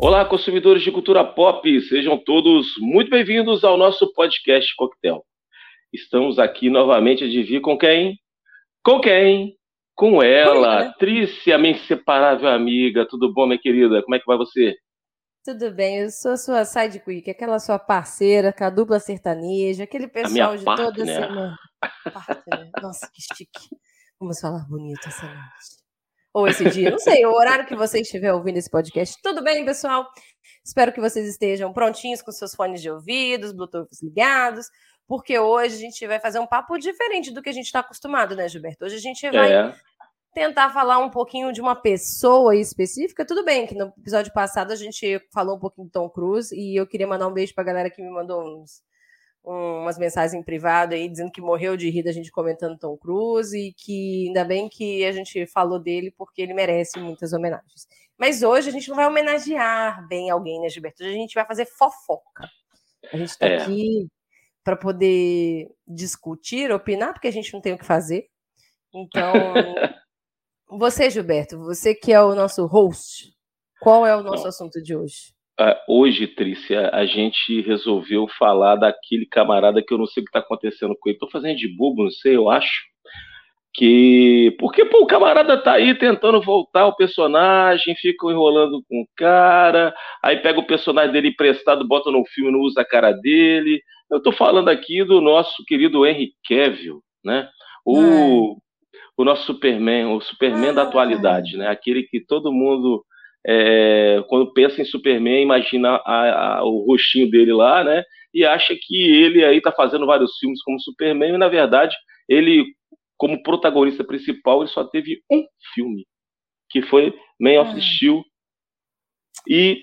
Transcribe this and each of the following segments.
Olá, consumidores de cultura pop, sejam todos muito bem-vindos ao nosso podcast Coquetel. Estamos aqui novamente, adivinha com quem? Com quem? Com ela, é. Trícia, minha inseparável amiga. Tudo bom, minha querida? Como é que vai você? Tudo bem, eu sou a sua sidequick, aquela sua parceira, com a dupla sertaneja, aquele pessoal de parte, toda semana. Nossa, que chique. Vamos falar bonito essa noite ou esse dia, não sei, o horário que você estiver ouvindo esse podcast. Tudo bem, pessoal? Espero que vocês estejam prontinhos com seus fones de ouvidos, Bluetooth ligados, porque hoje a gente vai fazer um papo diferente do que a gente está acostumado, né, Gilberto? Hoje a gente vai é. tentar falar um pouquinho de uma pessoa específica. Tudo bem que no episódio passado a gente falou um pouquinho do Tom Cruise e eu queria mandar um beijo para a galera que me mandou uns umas mensagens em privado aí dizendo que morreu de rir da gente comentando Tom Cruise e que ainda bem que a gente falou dele porque ele merece muitas homenagens. Mas hoje a gente não vai homenagear bem alguém, né, Gilberto? Hoje a gente vai fazer fofoca. A gente está é. aqui para poder discutir, opinar, porque a gente não tem o que fazer. Então, você, Gilberto, você que é o nosso host, qual é o nosso não. assunto de hoje? Uh, hoje, Trícia, a gente resolveu falar daquele camarada que eu não sei o que está acontecendo com ele. Estou fazendo de bobo, não sei, eu acho. Que. Porque pô, o camarada tá aí tentando voltar o personagem, fica enrolando com o cara, aí pega o personagem dele emprestado, bota no filme e não usa a cara dele. Eu estou falando aqui do nosso querido Henry Cavill, né? O, é. o nosso Superman, o Superman da atualidade, né? Aquele que todo mundo é, quando pensa em Superman, imagina a, a, o rostinho dele lá, né? E acha que ele aí tá fazendo vários filmes como Superman, e na verdade, ele, como protagonista principal, ele só teve um filme, que foi Man of Steel. E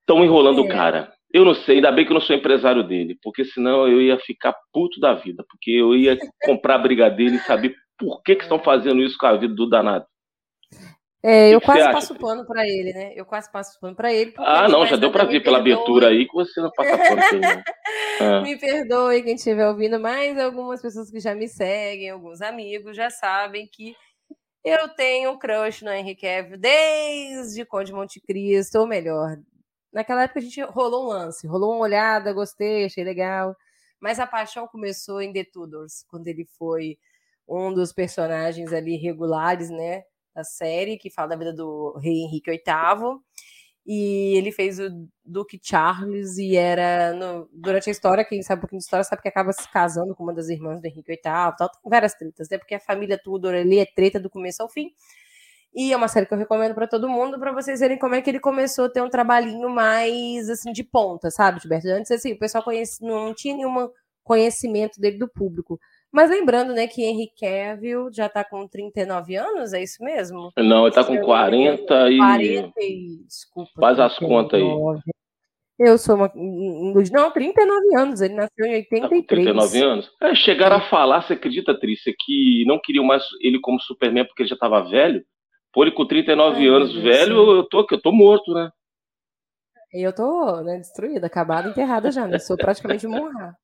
estão enrolando o é. cara. Eu não sei, ainda bem que eu não sou empresário dele, porque senão eu ia ficar puto da vida, porque eu ia comprar a briga dele e saber por que, que estão fazendo isso com a vida do danado. É, eu quase passo pano para ele, né? Eu quase passo pano para ele. Ah, não, já deu para ver pela abertura aí que você não passa pano pra ele. Ah. Me perdoe quem estiver ouvindo, mas algumas pessoas que já me seguem, alguns amigos, já sabem que eu tenho um crush no Henry Cavill desde Conde Monte Cristo, ou melhor, naquela época a gente rolou um lance, rolou uma olhada, gostei, achei legal, mas a paixão começou em The Tudors, quando ele foi um dos personagens ali regulares, né? Da série, que fala da vida do rei Henrique VIII. E ele fez o Duque Charles e era no, durante a história, quem sabe um pouquinho de história sabe que acaba se casando com uma das irmãs do Henrique VIII, tal, tem várias tretas, né? Porque a família Tudor ali é treta do começo ao fim. E é uma série que eu recomendo para todo mundo, para vocês verem como é que ele começou a ter um trabalhinho mais assim de ponta, sabe, Gilberto? Antes assim, o pessoal conhece, não tinha nenhum conhecimento dele do público. Mas lembrando, né, que Henry Cavill já está com 39 anos, é isso mesmo? Não, ele está com 40 e... 40 e... Desculpa. Faz as contas aí. Eu sou uma... Não, 39 anos, ele nasceu em 83. Tá 39 anos? É, chegaram a falar, você acredita, Trícia, que não queriam mais ele como Superman porque ele já estava velho? Pô, ele com 39 Ai, anos velho, eu tô, eu tô morto, né? Eu tô né, destruída, acabada, enterrada já, né? Sou praticamente morra.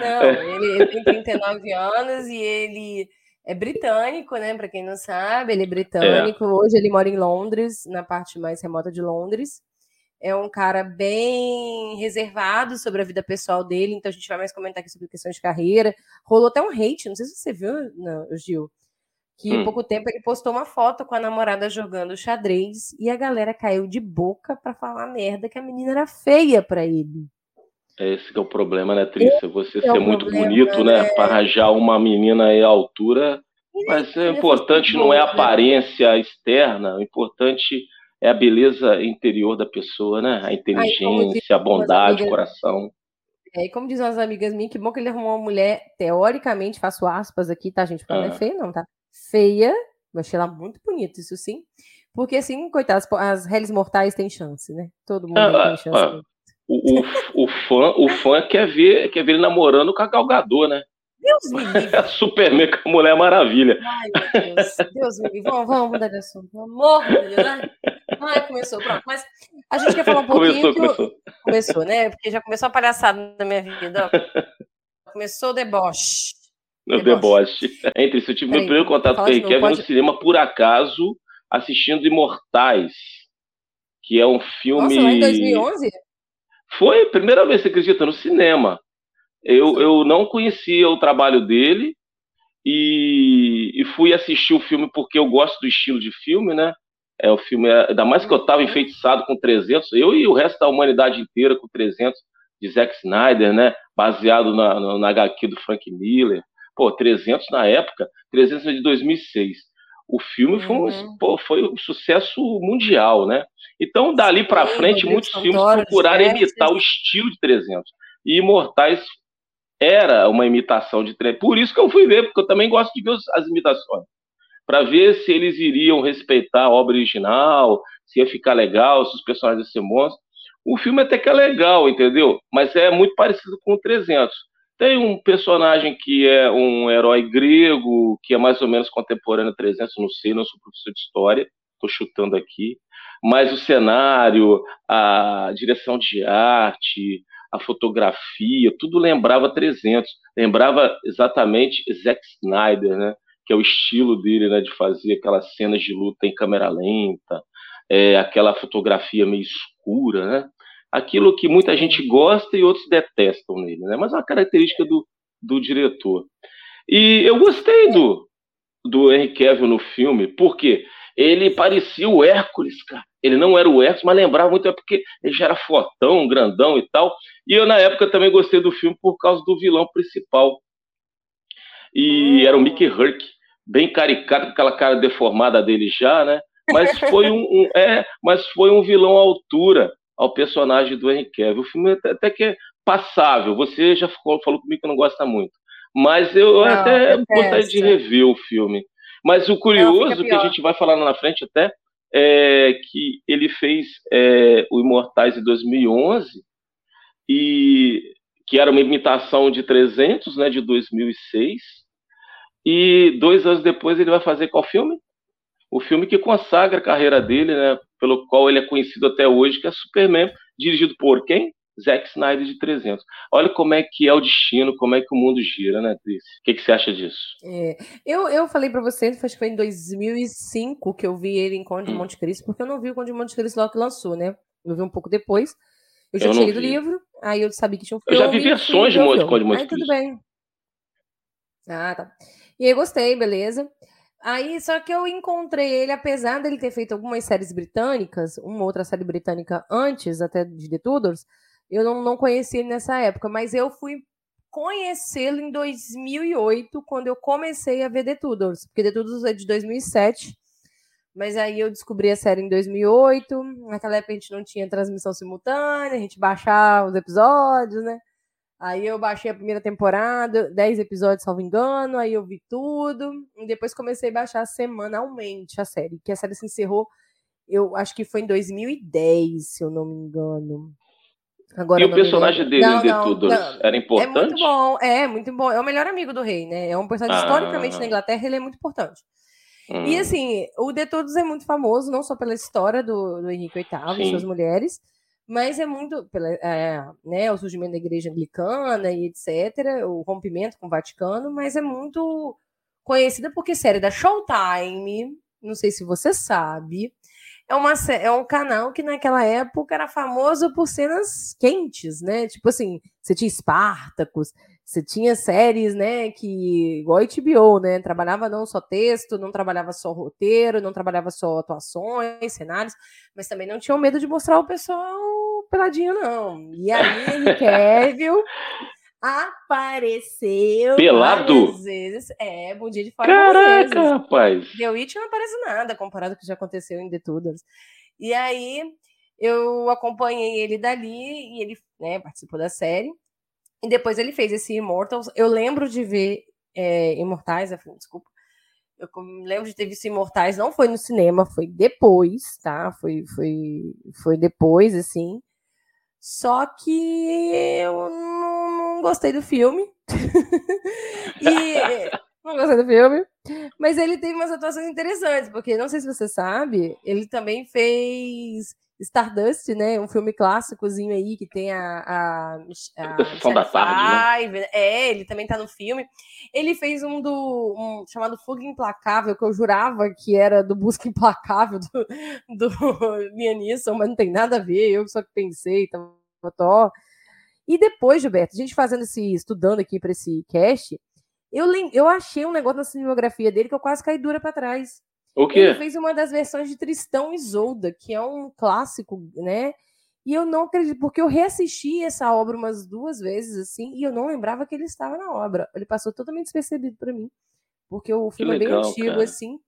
Não, ele, ele tem 39 anos e ele é britânico, né? Para quem não sabe, ele é britânico. É. Hoje ele mora em Londres, na parte mais remota de Londres. É um cara bem reservado sobre a vida pessoal dele, então a gente vai mais comentar aqui sobre questões de carreira. Rolou até um hate, não sei se você viu, não, Gil, que hum. pouco tempo ele postou uma foto com a namorada jogando xadrez e a galera caiu de boca para falar merda que a menina era feia para ele. Esse é o problema, né, Trícia? Você ser é muito problema, bonito, né? né? Para arranjar uma menina aí à altura. Mas é importante não é a aparência externa, o importante é a beleza interior da pessoa, né? A inteligência, a bondade, o coração. É, e como dizem umas amigas minhas, que bom que ele arrumou uma mulher, teoricamente, faço aspas aqui, tá, gente? Porque ah. não é feia, não, tá? Feia, eu achei ela muito bonita, isso sim. Porque, assim, coitadas, as réis mortais têm chance, né? Todo mundo ah, tem chance. Ah, o, o, o, fã, o fã quer ver, quer ver ele namorando com a Galgador, né? Deus me livre. Superman com a Mulher Maravilha. Ai, meu Deus. Deus me livre. Vamos, vamos mudar de assunto. Pelo amor de Deus, né? Ai, começou. Pronto. Mas a gente quer falar um pouquinho. Começou, começou. Começou, né? Porque já começou a palhaçada na minha vida. Começou o deboche. O deboche. Entre isso, eu tive meu primeiro contato com o Kevin pode... no cinema, por acaso, assistindo Imortais que é um filme. Nossa, lá em 2011? Foi a primeira vez, você acredita, no cinema. Eu, eu não conhecia o trabalho dele e, e fui assistir o filme porque eu gosto do estilo de filme, né? É o filme, ainda mais que eu estava enfeitiçado com 300, eu e o resto da humanidade inteira com 300 de Zack Snyder, né? Baseado na, na, na HQ do Frank Miller. Pô, 300 na época, 300 de 2006. O filme foi, um, uhum. pô, foi um sucesso mundial, né? Então, dali para frente, muitos filmes procuraram imitar o estilo de 300. E Imortais era uma imitação de 300. Por isso que eu fui ver, porque eu também gosto de ver as imitações. Para ver se eles iriam respeitar a obra original, se ia ficar legal, se os personagens iam ser monstros. O filme até que é legal, entendeu? Mas é muito parecido com o 300. Tem um personagem que é um herói grego, que é mais ou menos contemporâneo a 300, não sei, não sou professor de história, estou chutando aqui. Mas o cenário, a direção de arte, a fotografia, tudo lembrava 300. Lembrava exatamente Zack Snyder, né? que é o estilo dele, né, de fazer aquelas cenas de luta em câmera lenta, é, aquela fotografia meio escura, né? Aquilo que muita gente gosta e outros detestam nele, né? Mas é uma característica do, do diretor. E eu gostei do, do Henry Cavill no filme, porque ele parecia o Hércules, cara. Ele não era o Hércules, mas lembrava muito, é porque ele já era fortão, grandão e tal. E eu, na época, também gostei do filme por causa do vilão principal. E hum. era o Mickey Herc, bem caricato, com aquela cara deformada dele já, né? Mas foi um, um é, mas foi um vilão à altura ao personagem do Henry Cavill. O filme até que é passável. Você já falou, falou comigo que não gosta muito. Mas eu não, até gostaria de rever o filme. Mas o curioso, que a gente vai falar lá na frente até, é que ele fez é, o Imortais em 2011, e, que era uma imitação de 300, né, de 2006. E dois anos depois ele vai fazer qual filme? O filme que consagra a carreira dele, né, pelo qual ele é conhecido até hoje, que é Superman, dirigido por quem? Zack Snyder de 300. Olha como é que é o destino, como é que o mundo gira, né, Cris? O que, que você acha disso? É, eu, eu falei para você, acho que foi em 2005 que eu vi ele em Conde de hum. Monte Cristo, porque eu não vi o Conde de Monte Cristo logo que lançou, né? Eu vi um pouco depois. Eu já eu tinha lido o livro, aí eu sabia que tinha um filme. Eu já vi versões de Conde de Monte Cristo. Aí tudo bem. Ah, tá. E aí gostei, beleza. Aí, só que eu encontrei ele, apesar dele ter feito algumas séries britânicas, uma outra série britânica antes, até de The Tudors, eu não, não conheci ele nessa época, mas eu fui conhecê-lo em 2008, quando eu comecei a ver The Tudors, porque The Tudors é de 2007, mas aí eu descobri a série em 2008, naquela época a gente não tinha transmissão simultânea, a gente baixava os episódios, né? Aí eu baixei a primeira temporada, 10 episódios, salvo engano, aí eu vi tudo, e depois comecei a baixar semanalmente a série, que a série se encerrou, eu acho que foi em 2010, se eu não me engano. Agora, e o personagem dele não, de tudo era importante? É muito bom, é muito bom. É o melhor amigo do rei, né? É um personagem ah. historicamente na Inglaterra, ele é muito importante. Hum. E assim, o De Todos é muito famoso, não só pela história do, do Henrique VIII e suas mulheres, mas é muito pela, é, né, o surgimento da igreja anglicana e etc., o rompimento com o Vaticano, mas é muito conhecida porque série da Showtime, não sei se você sabe, é, uma, é um canal que naquela época era famoso por cenas quentes, né? Tipo assim, você tinha Espartacus, você tinha séries, né, que igual a HBO, né, trabalhava não só texto, não trabalhava só roteiro, não trabalhava só atuações, cenários, mas também não tinham medo de mostrar o pessoal peladinho, não. E aí, Henry Cavill apareceu pelado vezes. É, bom dia de fora. Caraca, rapaz. The Witch não aparece nada comparado com o que já aconteceu em The Tudors. E aí eu acompanhei ele dali e ele né, participou da série. E depois ele fez esse Immortals. Eu lembro de ver é, Imortais, desculpa. Eu lembro de ter visto Imortais, não foi no cinema, foi depois, tá? Foi, foi, foi depois, assim. Só que eu não, não gostei do filme. e não gostei do filme. Mas ele tem umas atuações interessantes, porque não sei se você sabe, ele também fez Stardust, né? Um filme clássicozinho aí que tem a. a, a Sessão da tarde. Né? É, ele também tá no filme. Ele fez um do. Um, chamado Fuga Implacável, que eu jurava que era do Busca Implacável do, do mas não tem nada a ver. Eu só que pensei, tava. Tó. E depois, Gilberto, a gente fazendo esse. estudando aqui para esse cast, eu, eu achei um negócio na cinematografia dele que eu quase caí dura para trás. O quê? Ele fez uma das versões de Tristão e Isolda, que é um clássico, né? E eu não acredito, porque eu reassisti essa obra umas duas vezes, assim, e eu não lembrava que ele estava na obra. Ele passou totalmente despercebido para mim, porque o filme legal, é bem antigo, cara. assim.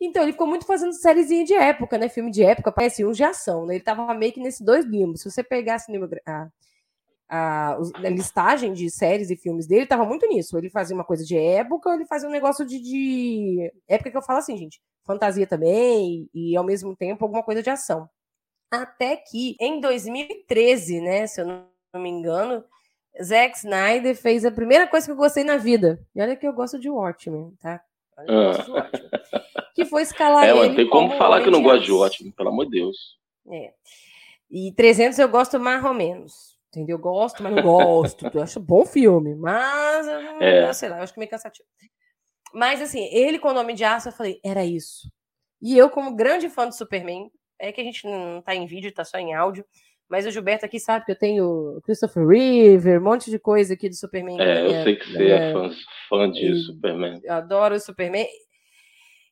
Então, ele ficou muito fazendo sériezinha de época, né? Filme de época, parece um de ação, né? Ele tava meio que nesses dois limbos. Se você pegar a, a, listagem de séries e filmes dele, tava muito nisso. Ele fazia uma coisa de época, ele fazia um negócio de, de... Época que eu falo assim, gente fantasia também e ao mesmo tempo alguma coisa de ação. Até que em 2013, né, se eu não me engano, Zack Snyder fez a primeira coisa que eu gostei na vida. E olha que eu gosto de Watchmen, tá? Eu gosto de Watchmen. que foi escalar é, ele. Não tem como, como falar que eu não gosto de Watchmen, pelo amor de Deus. É. E 300 eu gosto mais ou menos. Entendeu? Gosto, mas não gosto. eu acho bom filme, mas é. sei lá, eu acho que meio cansativo. Mas assim, ele com o nome de aço, eu falei, era isso. E eu, como grande fã do Superman, é que a gente não tá em vídeo, tá só em áudio. Mas o Gilberto aqui sabe que eu tenho Christopher Reeve, um monte de coisa aqui do Superman. É, eu sei que você é fã, fã de Superman. Eu adoro o Superman.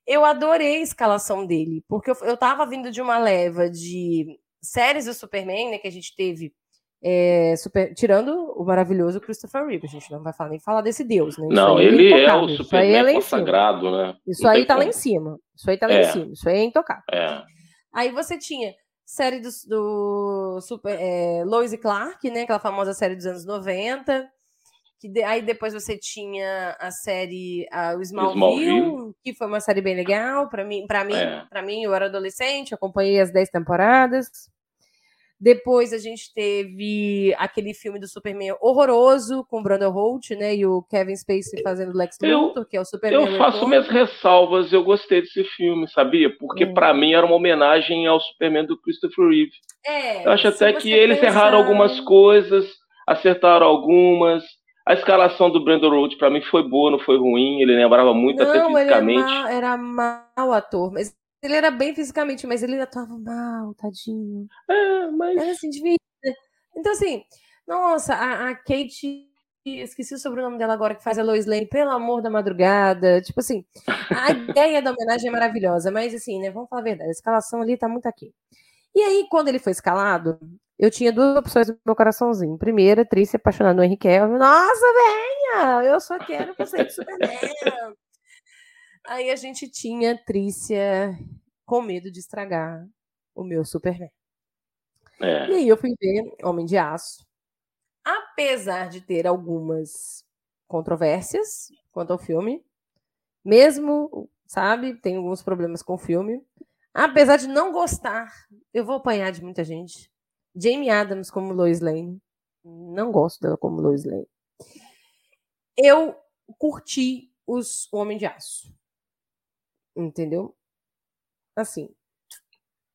Eu adorei a escalação dele, porque eu, eu tava vindo de uma leva de séries do Superman, né, que a gente teve é, super, tirando o maravilhoso Christopher Reeve, a gente não vai falar, nem falar desse Deus, né? Isso não, é ele é, é o Superman é consagrado, né? Isso aí tá como. lá em cima. Isso aí tá lá é. em cima. Isso aí é intocável. É. Aí você tinha série do, do Super, é, Lois e Clark, né? Aquela famosa série dos anos 90. Que de, aí depois você tinha a série a, o Smallville, Smallville, que foi uma série bem legal para mim, para mim, é. para mim eu era adolescente, acompanhei as 10 temporadas. Depois a gente teve aquele filme do Superman horroroso com o Brandon Holt, né? E o Kevin Spacey fazendo Lex Luthor, que é o Superman. Eu faço minhas ressalvas, eu gostei desse filme, sabia? Porque hum. para mim era uma homenagem ao Superman do Christopher Reeve. É, eu acho até que eles pensar... erraram algumas coisas, acertaram algumas. A escalação do Brandon Holt para mim foi boa, não foi ruim. Ele lembrava muito não, até fisicamente. Ele era, mal, era mau ator, mas ele era bem fisicamente, mas ele atuava mal, tadinho. É, mas. Era assim, de vida. Então, assim, nossa, a, a Kate. Esqueci o sobrenome dela agora, que faz a Lois Lane, pelo amor da madrugada. Tipo assim, a ideia da homenagem é maravilhosa, mas assim, né? Vamos falar a verdade, a escalação ali tá muito aqui. E aí, quando ele foi escalado, eu tinha duas opções no meu coraçãozinho. Primeira, triste, apaixonado no Henrique Cavill. Nossa, venha! Eu só quero você de Superman. Aí a gente tinha Trícia com medo de estragar o meu Superman. É. E aí eu fui ver Homem de Aço. Apesar de ter algumas controvérsias quanto ao filme, mesmo, sabe, tem alguns problemas com o filme. Apesar de não gostar, eu vou apanhar de muita gente. Jamie Adams como Lois Lane. Não gosto dela como Lois Lane. Eu curti os Homem de Aço. Entendeu? Assim.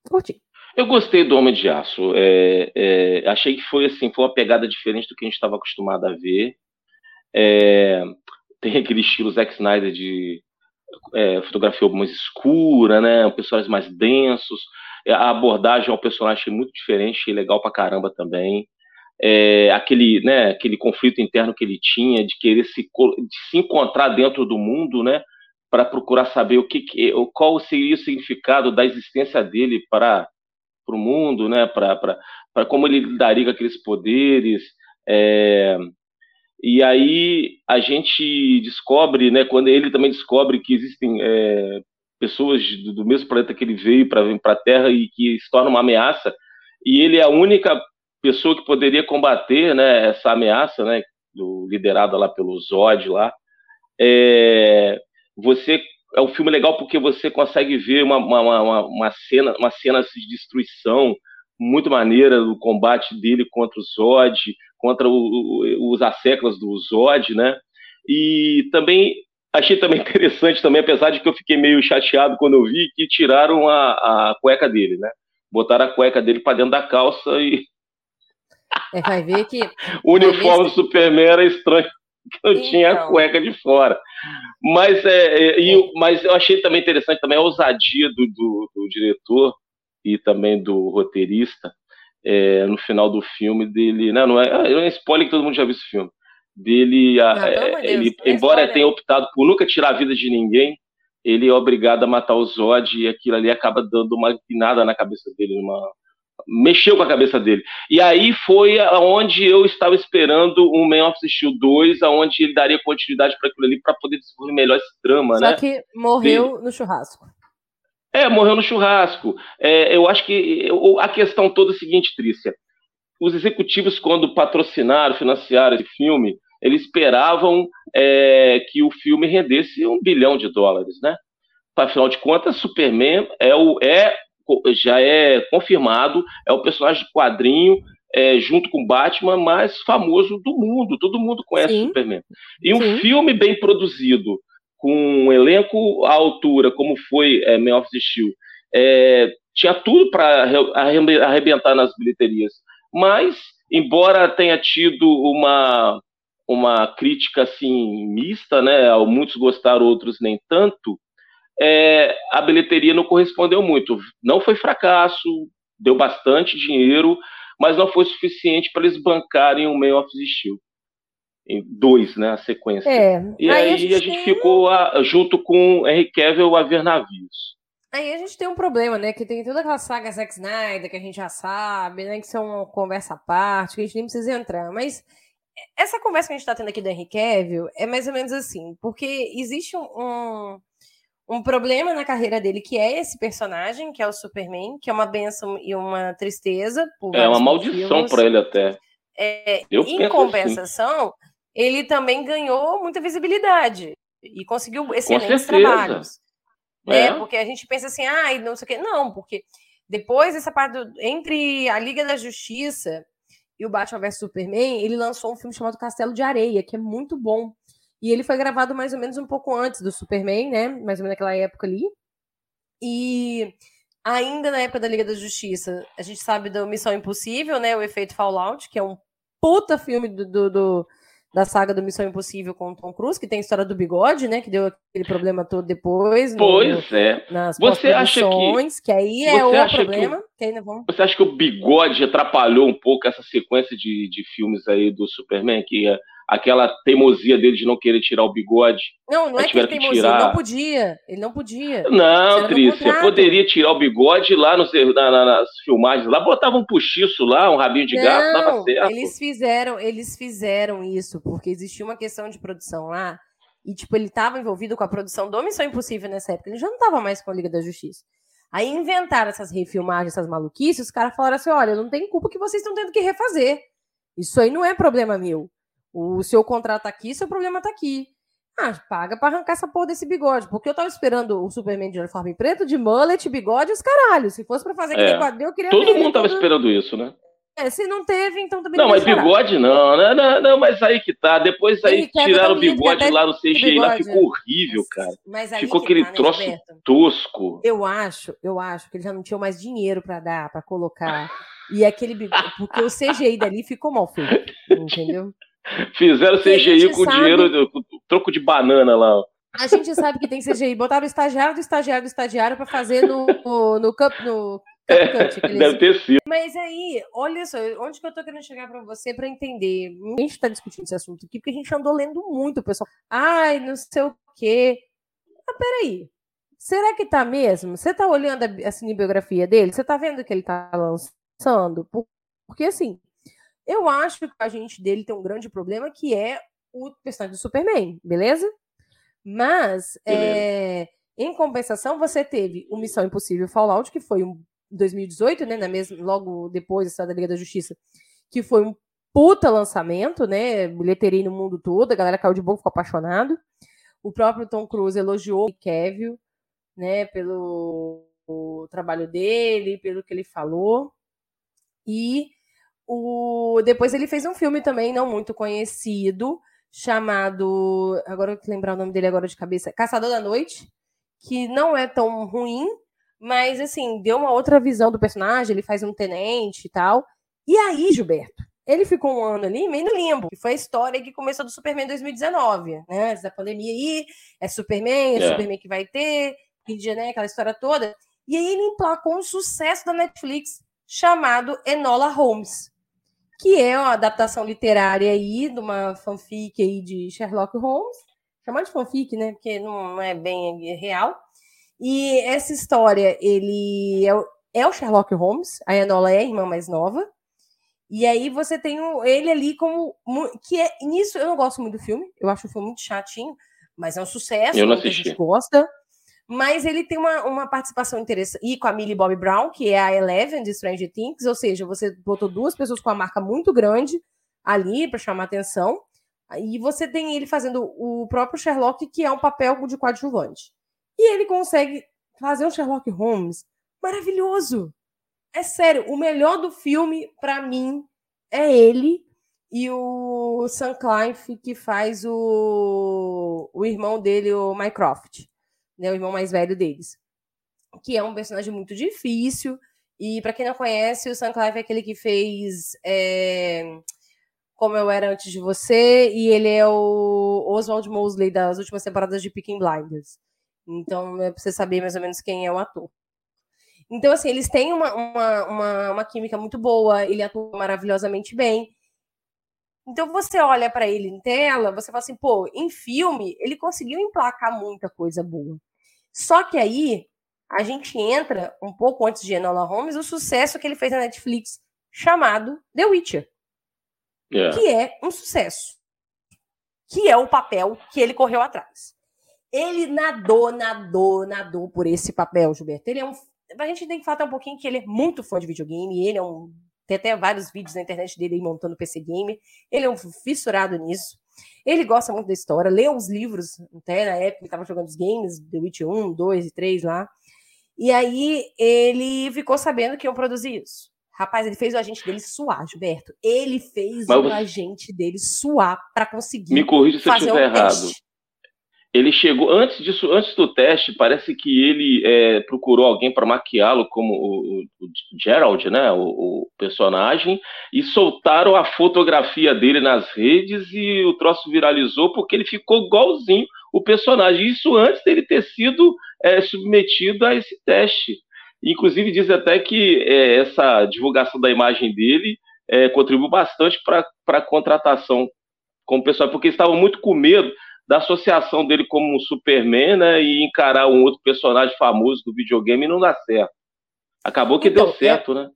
Curti. Eu gostei do Homem de Aço. É, é, achei que foi assim, foi uma pegada diferente do que a gente estava acostumado a ver. É, tem aquele estilo Zack Snyder de é, fotografia mais escura, né? Personagens mais densos. A abordagem ao personagem muito diferente, legal pra caramba também. É, aquele, né, aquele conflito interno que ele tinha de querer se, de se encontrar dentro do mundo, né? Para procurar saber o que, que, qual seria o significado da existência dele para para o mundo, né? Para como ele lidaria com aqueles poderes. É, e aí a gente descobre, né? Quando ele também descobre que existem é, pessoas do, do, mesmo planeta que ele veio para vir para a Terra e que se torna uma ameaça. E ele é a única pessoa que poderia combater, né? Essa ameaça, né? Do, liderada lá pelo Zod lá. É, você é um filme legal porque você consegue ver uma, uma, uma, uma cena, uma cena de destruição muito maneira do combate dele contra o Zod, contra o, o, os asseclas do Zod, né? E também achei também interessante também, apesar de que eu fiquei meio chateado quando eu vi que tiraram a, a cueca dele, né? botaram a cueca dele para dentro da calça e. É, vai ver que. o uniforme do Superman era estranho, que não então... tinha a então. cueca de fora. Mas, é, é, é. mas eu achei também interessante também a ousadia do, do, do diretor e também do roteirista é, no final do filme dele. Não, não é, é um spoiler que todo mundo já viu esse filme. Dele, não, é, ele, Deus, embora tenha optado por nunca tirar a vida de ninguém, ele é obrigado a matar o Zod e aquilo ali acaba dando uma empinada na cabeça dele, uma... mexeu com a cabeça dele. E aí foi aonde eu estava esperando um Man of Steel 2, aonde ele daria continuidade para aquilo ali para poder desenvolver melhor esse drama, Só né? Só que morreu no churrasco. É, morreu no churrasco. É, eu acho que a questão toda é a seguinte, Trícia. Os executivos, quando patrocinaram, financiaram esse filme, eles esperavam é, que o filme rendesse um bilhão de dólares, né? Afinal de contas, Superman é o, é, já é confirmado, é o personagem de quadrinho, é, junto com Batman, mais famoso do mundo. Todo mundo conhece Sim. Superman. E um Sim. filme bem produzido, com um elenco à altura, como foi é, Man of Steel, é, tinha tudo para arrebentar nas bilheterias. Mas, embora tenha tido uma uma crítica assim mista, né? Muitos gostaram, outros nem tanto. É, a bilheteria não correspondeu muito. Não foi fracasso, deu bastante dinheiro, mas não foi suficiente para eles bancarem o Man of Steel. Em dois, né? A sequência. É, e aí, aí a gente, a gente ficou a, junto com Henry Cavill a ver navios. Aí a gente tem um problema, né? Que tem toda aquela saga Zack Snyder que a gente já sabe, né? Que são uma conversa à parte, que a gente nem precisa entrar. Mas essa conversa que a gente está tendo aqui do Henry Cavill é mais ou menos assim, porque existe um, um, problema na carreira dele, que é esse personagem, que é o Superman, que é uma benção e uma tristeza. é uma maldição para ele até. É, em assim. compensação, assim. ele também ganhou muita visibilidade e conseguiu excelentes trabalhos. Né? É. Porque a gente pensa assim, ah, não sei o quê. Não, porque depois dessa parte do, entre a Liga da Justiça e o Batman vs Superman, ele lançou um filme chamado Castelo de Areia, que é muito bom. E ele foi gravado mais ou menos um pouco antes do Superman, né? Mais ou menos naquela época ali. E ainda na época da Liga da Justiça, a gente sabe da Missão Impossível, né? O efeito Fallout, que é um puta filme do, do, do da saga do Missão Impossível com o Tom Cruise, que tem a história do bigode, né? Que deu aquele problema todo depois. Pois no, é. Nas você acha que. Que aí é o problema. Que, vamos... Você acha que o bigode atrapalhou um pouco essa sequência de, de filmes aí do Superman? Que é aquela teimosia dele de não querer tirar o bigode. Não, não é que ele teimosia, tirar... não podia. Ele não podia. Não, Trícia, poderia tirar o bigode lá nos, na, na, nas filmagens. Lá botava um puxiço lá, um rabinho de não, gato, dava certo. Eles fizeram, eles fizeram isso, porque existia uma questão de produção lá. E, tipo, ele estava envolvido com a produção do Missão Impossível nessa época. Ele já não estava mais com a Liga da Justiça. Aí inventaram essas refilmagens, essas maluquices, os caras falaram assim: olha, não tem culpa que vocês estão tendo que refazer. Isso aí não é problema meu. O seu contrato tá aqui, seu problema tá aqui. Ah, paga pra arrancar essa porra desse bigode. Porque eu tava esperando o Superman de uniforme preto, de mullet, bigode e os caralhos. Se fosse pra fazer aquele é. quadril, eu queria Todo mundo tava todo... esperando isso, né? É, se não teve, então também não. Não, mas bigode não, não, não, não, mas aí que tá. Depois aí tiraram o bigode lá no CGI, lá ficou horrível, cara. Mas ficou aquele tá, né, troço tosco. Eu acho, eu acho que eles já não tinham mais dinheiro pra dar, pra colocar. E aquele bigode, porque o CGI dali ficou mal feito, entendeu? Fizeram CGI com sabe... dinheiro, com troco de banana lá. A gente sabe que tem CGI. Botaram o estagiário do estagiário do estagiário para fazer no, no, no, camp, no é, deve ter sido. Mas aí, olha só, onde que eu tô querendo chegar para você para entender? A gente tá discutindo esse assunto aqui porque a gente andou lendo muito, pessoal. Ai, não sei o quê. Mas peraí. Será que tá mesmo? Você tá olhando a, a cinebiografia dele? Você tá vendo que ele tá lançando? Porque assim, eu acho que a gente dele tem um grande problema que é o personagem do Superman, beleza? Mas, é, em compensação, você teve o Missão Impossível Fallout, que foi em 2018, né? Na mesma, logo depois da Liga da Justiça, que foi um puta lançamento, né? Bilheteria no mundo todo, a galera caiu de boca, ficou apaixonado. O próprio Tom Cruise elogiou o Kevin, né? Pelo trabalho dele, pelo que ele falou. E o... Depois ele fez um filme também, não muito conhecido, chamado. Agora eu vou lembrar o nome dele agora de cabeça. Caçador da Noite, que não é tão ruim, Mas, assim, deu uma outra visão do personagem, ele faz um tenente e tal. E aí, Gilberto, ele ficou um ano ali meio no limbo, que foi a história que começou do Superman 2019, né? Antes da pandemia aí, é Superman, é, é. Superman que vai ter, né? aquela história toda. E aí ele emplacou um sucesso da Netflix chamado Enola Holmes, que é uma adaptação literária aí de uma fanfic aí de Sherlock Holmes, chamado de fanfic, né? Porque não é bem real. E essa história, ele é o, é o Sherlock Holmes, a Enola é a irmã mais nova. E aí você tem ele ali como. Que é, nisso eu não gosto muito do filme, eu acho o filme muito chatinho, mas é um sucesso, eu não assisti. a gente gosta. Mas ele tem uma, uma participação interessante. E com a Millie Bobby Brown, que é a Eleven de Stranger Things, ou seja, você botou duas pessoas com a marca muito grande ali para chamar atenção. E você tem ele fazendo o próprio Sherlock, que é um papel de coadjuvante. E ele consegue fazer um Sherlock Holmes maravilhoso. É sério, o melhor do filme, para mim, é ele e o Sam Clive, que faz o, o irmão dele, o Mycroft né, o irmão mais velho deles. Que é um personagem muito difícil. E para quem não conhece, o Sam Clive é aquele que fez é, Como Eu Era Antes de Você, e ele é o Oswald Mosley das últimas temporadas de Peaky Blinders. Então, é pra você saber mais ou menos quem é o ator. Então, assim, eles têm uma, uma, uma, uma química muito boa, ele atua maravilhosamente bem. Então você olha para ele em tela, você fala assim, pô, em filme ele conseguiu emplacar muita coisa boa. Só que aí a gente entra um pouco antes de Enola Holmes, o sucesso que ele fez na Netflix chamado The Witcher. Yeah. Que é um sucesso. Que é o papel que ele correu atrás. Ele nadou, nadou, nadou por esse papel, Gilberto. Ele é um. A gente tem que falar um pouquinho que ele é muito fã de videogame, ele é um tem até vários vídeos na internet dele montando PC Game. Ele é um fissurado nisso. Ele gosta muito da história, lê uns livros, até na época ele estava jogando os games, The Witch 1, 2 e 3 lá. E aí ele ficou sabendo que iam produzir isso. Rapaz, ele fez o agente dele suar, Gilberto. Ele fez Mas o agente dele suar para conseguir. Me corrija se eu estiver um errado. Teste ele chegou antes disso, antes do teste, parece que ele é, procurou alguém para maquiá-lo como o, o, Gerald, né, o, o, personagem, e soltaram a fotografia dele nas redes e o troço viralizou porque ele ficou igualzinho o personagem. Isso antes dele ter sido é, submetido a esse teste. Inclusive diz até que é, essa divulgação da imagem dele é, contribuiu bastante para a contratação com o pessoal, porque estavam muito com medo da associação dele como um Superman, né, e encarar um outro personagem famoso do videogame não dá certo. Acabou que então, deu certo, é, né?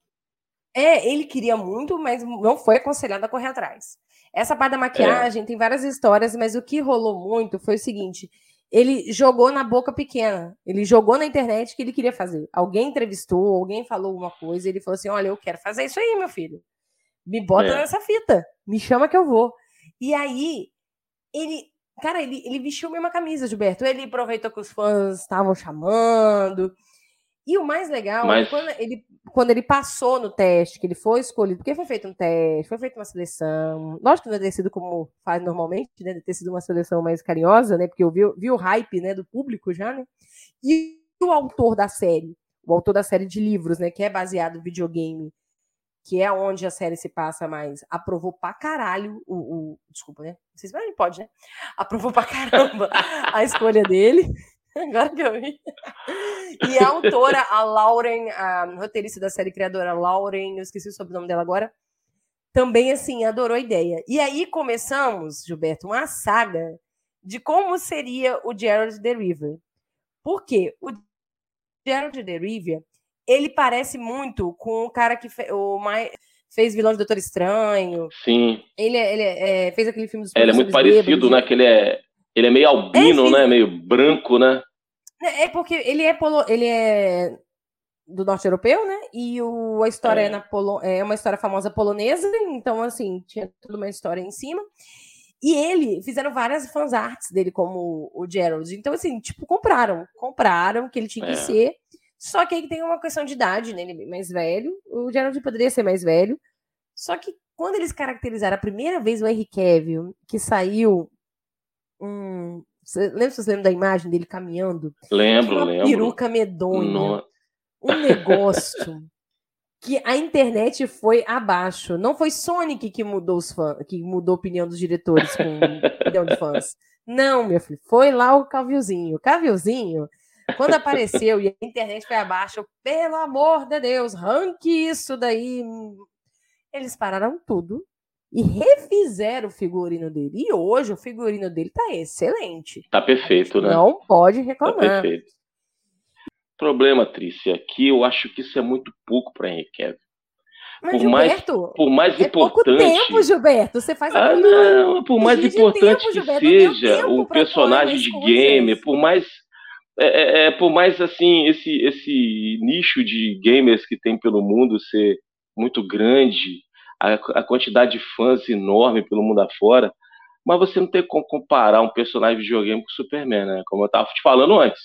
É, ele queria muito, mas não foi aconselhado a correr atrás. Essa parte da maquiagem é. tem várias histórias, mas o que rolou muito foi o seguinte: ele jogou na boca pequena. Ele jogou na internet que ele queria fazer. Alguém entrevistou, alguém falou alguma coisa, ele falou assim: Olha, eu quero fazer isso aí, meu filho. Me bota é. nessa fita, me chama que eu vou. E aí, ele Cara, ele, ele vestiu a mesma camisa, Gilberto. Ele aproveitou que os fãs estavam chamando. E o mais legal Mas... é quando ele, quando ele passou no teste, que ele foi escolhido, porque foi feito um teste, foi feita uma seleção. Lógico que não é ter sido como faz normalmente, né? De ter sido uma seleção mais carinhosa, né? Porque eu vi, vi o hype né, do público já, né? E o autor da série, o autor da série de livros, né? Que é baseado no videogame que é onde a série se passa mais, aprovou pra caralho o. o desculpa, né? Não sei se pode, né? Aprovou pra caramba a escolha dele. Agora que eu vi. E a autora, a Lauren, a roteirista da série criadora Lauren, eu esqueci o sobrenome dela agora, também, assim, adorou a ideia. E aí começamos, Gilberto, uma saga de como seria o Gerald the River. Por quê? O Gerald the River ele parece muito com o cara que fe, o mais, fez vilão de Doutor Estranho. Sim. Ele, é, ele é, é fez aquele filme dos é, Ele é muito parecido, né? Que ele é, ele é meio albino, é, né? Meio branco, né? É porque ele é polo, ele é do norte europeu, né? E o, a história é. é na Polo, é uma história famosa polonesa, então assim, tinha toda uma história em cima. E ele, fizeram várias fansarts dele como o Gerald. Então, assim, tipo, compraram. Compraram que ele tinha que ser. Só que aí tem uma questão de idade, né? Ele é mais velho. O Gerald poderia ser mais velho. Só que quando eles caracterizaram a primeira vez o Henry Cavill, que saiu um. Você, lembra, vocês lembram da imagem dele caminhando? Lembro, uma lembro. peruca medonha. No... um negócio que a internet foi abaixo. Não foi Sonic que mudou os fãs, que mudou a opinião dos diretores com um milhão de fãs. Não, meu filho, foi lá o Caviozinho. O Caviozinho, quando apareceu e a internet foi abaixo, pelo amor de Deus, ranque isso daí. Eles pararam tudo e refizeram o figurino dele. E hoje o figurino dele tá excelente. Tá perfeito, né? Não pode reclamar. Tá perfeito. Problema, Trícia, aqui eu acho que isso é muito pouco para Henrique Kevin. Mas, por Gilberto, mais, por mais é importante. Pouco tempo, Gilberto. Você faz ah, não, por mais importante tempo, que Gilberto, seja o personagem de gamer, por mais é, é, é, por mais assim esse esse nicho de gamers que tem pelo mundo ser muito grande, a, a quantidade de fãs enorme pelo mundo afora, mas você não tem como comparar um personagem de videogame com o Superman, né? Como eu estava te falando antes.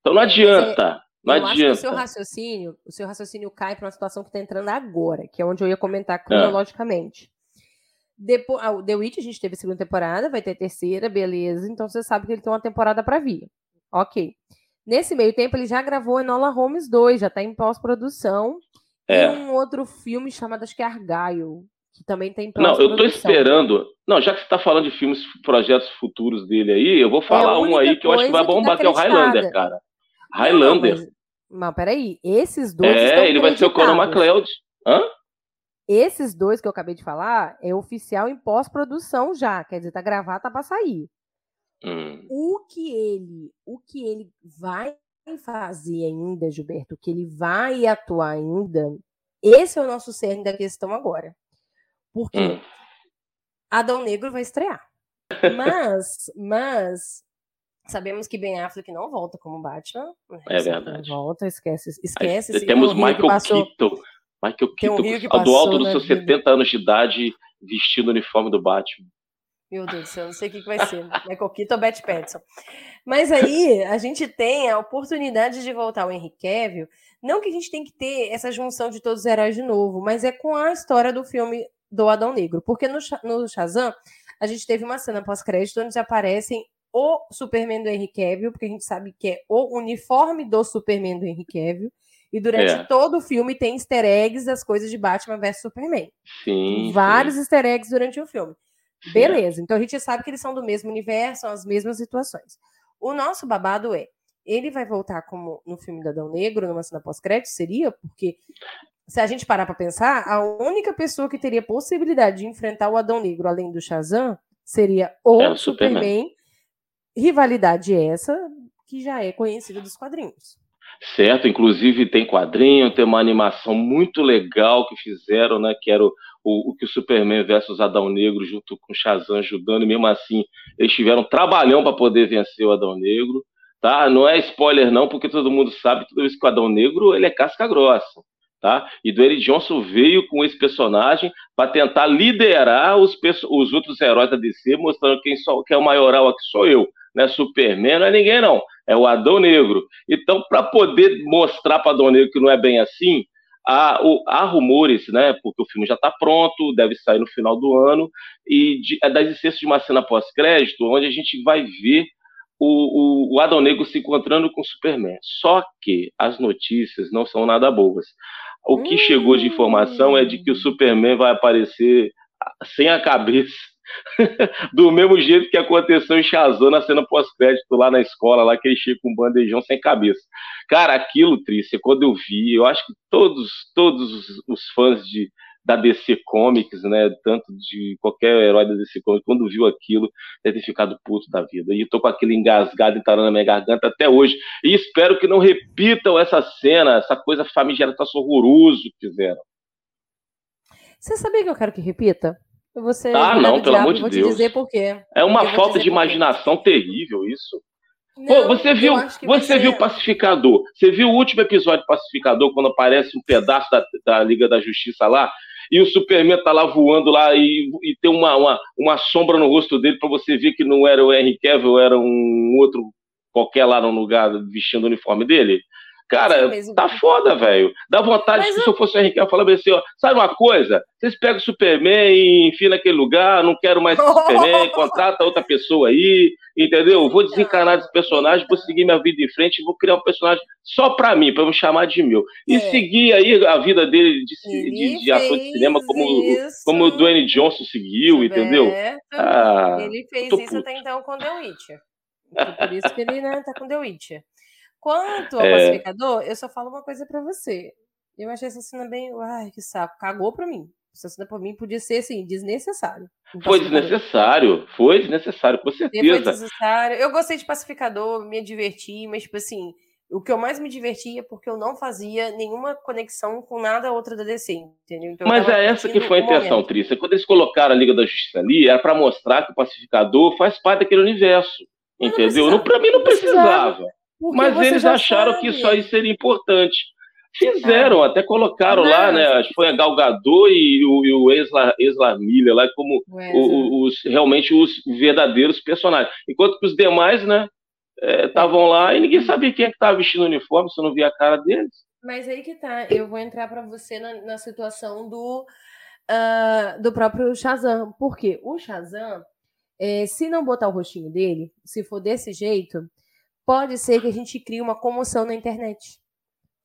Então não adianta. Não eu adianta. Acho que o seu raciocínio, o seu raciocínio cai para uma situação que está entrando agora, que é onde eu ia comentar cronologicamente. Depois, ah, o The Witch a gente teve a segunda temporada, vai ter terceira, beleza. Então você sabe que ele tem uma temporada para vir. Ok. Nesse meio tempo, ele já gravou Enola Holmes 2, já está em pós-produção. É. E um outro filme chamado, acho que é Argyle, que também tem Não, eu estou esperando. Não, já que você está falando de filmes, projetos futuros dele aí, eu vou é falar é um aí que eu acho que vai bombar, que, tá que é o Highlander, cara. Highlander. Não, mas, mas peraí, esses dois. É, ele vai ser o Conor McLeod. Hã? Esses dois que eu acabei de falar é oficial em pós-produção já, quer dizer, tá gravado, tá para sair. Hum. O que ele, o que ele vai fazer ainda, Gilberto, o que ele vai atuar ainda, esse é o nosso cerne da questão agora. Porque hum. Adão Negro vai estrear. Mas, mas Sabemos que Ben Affleck não volta como Batman. Né? É verdade. Não volta, esquece. esquece Aí, temos Michael passou... Keaton. Michael Keaton, um do alto dos seus vida. 70 anos de idade, vestindo o uniforme do Batman. Meu Deus do céu, não sei o que, vai ser. Michael Keaton ou Beth Pattinson. Mas aí, a gente tem a oportunidade de voltar ao Henry Cavill. Não que a gente tem que ter essa junção de todos os heróis de novo, mas é com a história do filme do Adão Negro. Porque no, no Shazam, a gente teve uma cena pós-crédito onde aparecem o Superman do Henry Cavill, porque a gente sabe que é o uniforme do Superman do Henry Cavill. E durante é. todo o filme tem easter eggs das coisas de Batman vs Superman. Sim. Vários sim. easter eggs durante o filme. Beleza, então a gente sabe que eles são do mesmo universo, são as mesmas situações. O nosso babado é, ele vai voltar como no filme do Adão Negro, numa cena pós-crédito? Seria? Porque se a gente parar para pensar, a única pessoa que teria possibilidade de enfrentar o Adão Negro, além do Shazam, seria o, é o Superman. Superman Rivalidade essa que já é conhecida dos quadrinhos. Certo, inclusive tem quadrinho, tem uma animação muito legal que fizeram, né? Que era o, o, o que o Superman versus Adão Negro junto com Shazam ajudando, e mesmo assim eles tiveram trabalhão para poder vencer o Adão Negro, tá? Não é spoiler não, porque todo mundo sabe tudo isso que o Adão Negro ele é casca grossa. Tá? E Eric Johnson veio com esse personagem para tentar liderar os, os outros heróis da DC, mostrando quem, só, quem é o maioral aqui sou eu não é Superman, não é ninguém, não. É o Adão Negro. Então, para poder mostrar para Adão Negro que não é bem assim, há, há, rumores, né? Porque o filme já está pronto, deve sair no final do ano, e de, é da existência de uma cena pós-crédito, onde a gente vai ver o, o, o Adão Negro se encontrando com o Superman. Só que as notícias não são nada boas. O que hum. chegou de informação é de que o Superman vai aparecer sem a cabeça do mesmo jeito que aconteceu em Shazam na cena pós-crédito lá na escola, lá que ele chega com um bandejão sem cabeça. Cara, aquilo, Trícia, quando eu vi, eu acho que todos, todos os, fãs de, da DC Comics, né, tanto de qualquer herói da DC Comics, quando viu aquilo, deve ter ficado puto da vida. E tô com aquele engasgado entrando na minha garganta até hoje. E espero que não repitam essa cena, essa coisa famigerada, tá horroroso que fizeram. Você sabia que eu quero que repita? Você ah, não, pelo amor de vou Deus. Te dizer por quê. É uma falta de imaginação terrível isso. Não, Pô, você viu, você você... viu Pacificador? Você viu o último episódio de Pacificador quando aparece um pedaço da, da Liga da Justiça lá e o Superman tá lá voando lá e, e tem uma, uma, uma sombra no rosto dele para você ver que não era o Henry Cavill, era um outro qualquer lá no lugar vestindo o uniforme dele? Cara, tá foda, velho. Dá vontade, se eu fosse o Henrique, eu falava assim, ó, sabe uma coisa? Vocês pegam o Superman e enfim naquele lugar, não quero mais o Superman, contrata outra pessoa aí, entendeu? Vou desencanar esse personagem, vou seguir minha vida em frente, vou criar um personagem só pra mim, pra me chamar de meu. E é. seguir aí a vida dele de, de, de ator de cinema como, como o Dwayne Johnson seguiu, entendeu? Ah, ele fez isso puto. até então com The Witcher. Por isso que ele né, tá com The Witcher. Quanto ao é... pacificador, eu só falo uma coisa para você. Eu achei essa cena bem. Ai, que saco. Cagou pra mim. Essa cena pra mim podia ser, assim, desnecessário. Foi desnecessário. Foi desnecessário, com certeza. Foi desnecessário. Eu gostei de pacificador, me diverti, mas, tipo assim, o que eu mais me divertia é porque eu não fazia nenhuma conexão com nada outra da DC, entendeu? Então, Mas é essa que foi a intenção, Trícia. Quando eles colocaram a Liga da Justiça ali, era para mostrar que o pacificador faz parte daquele universo. Entendeu? Não, para mim não precisava. Mas eles acharam sabe. que isso aí seria importante. Fizeram, é. até colocaram lá, né? Acho que foi a Galgador e o, e o lá como os, os, realmente os verdadeiros personagens. Enquanto que os demais, né, estavam é, lá e ninguém sabia quem é que estava vestindo o uniforme, você não via a cara deles. Mas aí que tá, eu vou entrar para você na, na, situação do, uh, do próprio Shazam. Por quê? O Shazam, é, se não botar o rostinho dele, se for desse jeito, pode ser que a gente crie uma comoção na internet.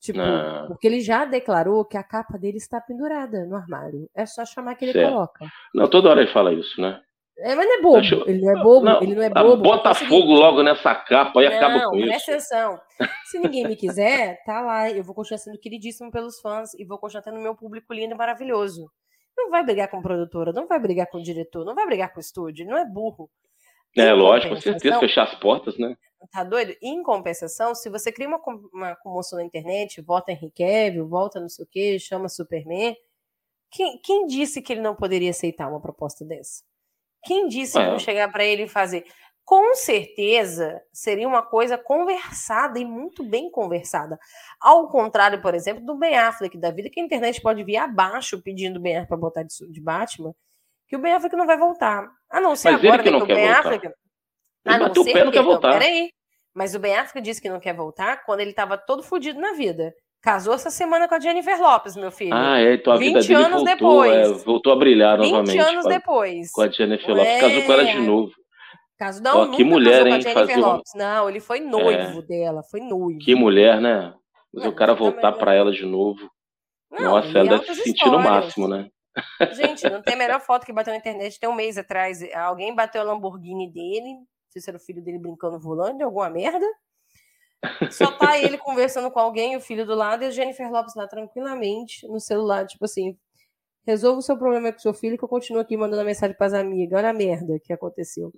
Tipo, ah. porque ele já declarou que a capa dele está pendurada no armário. É só chamar que ele certo. coloca. Não, toda hora ele fala isso, né? É, mas não é bobo. Eu... Ele não é bobo. Não, ele não é bobo. Bota fogo logo nessa capa e não, acaba com isso. Não, exceção. Se ninguém me quiser, tá lá. Eu vou continuar sendo queridíssimo pelos fãs e vou continuar tendo meu público lindo e maravilhoso. Não vai brigar com produtora, não vai brigar com o diretor, não vai brigar com o estúdio, não é burro. É, lógico, com certeza, fechar as portas, né? Tá doido? Em compensação, se você cria uma, uma comoção na internet, vota Henry Cavill, volta não sei o quê, chama Superman, quem, quem disse que ele não poderia aceitar uma proposta dessa? Quem disse é. que não chegar para ele e fazer? Com certeza seria uma coisa conversada e muito bem conversada. Ao contrário, por exemplo, do Ben Affleck da vida, que a internet pode vir abaixo pedindo Ben Affleck para botar de, de, Batman, que o Ben Affleck não vai voltar. A não ser Mas agora que, né, que o Ben voltar. Affleck. A não ser que, não quer voltar. peraí. Mas o Ben Affleck disse que não quer voltar quando ele estava todo fodido na vida. Casou essa semana com a Jennifer Lopes, meu filho. Ah, é, então a 20 vida anos voltou, depois. É, voltou a brilhar 20 novamente. 20 anos com a, depois. Com a Jennifer Lopes. É... Casou com ela de é. novo. Caso não, Ó, que mulher, hein, Jennifer Lopes. Não, ele foi noivo é... dela, foi noivo. Que mulher, né? Mas não, o cara voltar para ela de novo. Não, Nossa, ela deve se sentir no máximo, né? Gente, não tem a melhor foto que bateu na internet. Tem um mês atrás, alguém bateu a Lamborghini dele, não sei se era o filho dele brincando no volante, alguma merda. Só tá ele conversando com alguém, o filho do lado, e a Jennifer Lopes lá tranquilamente no celular, tipo assim, resolva o seu problema com seu filho que eu continuo aqui mandando mensagem para as amigas. Olha a merda que aconteceu.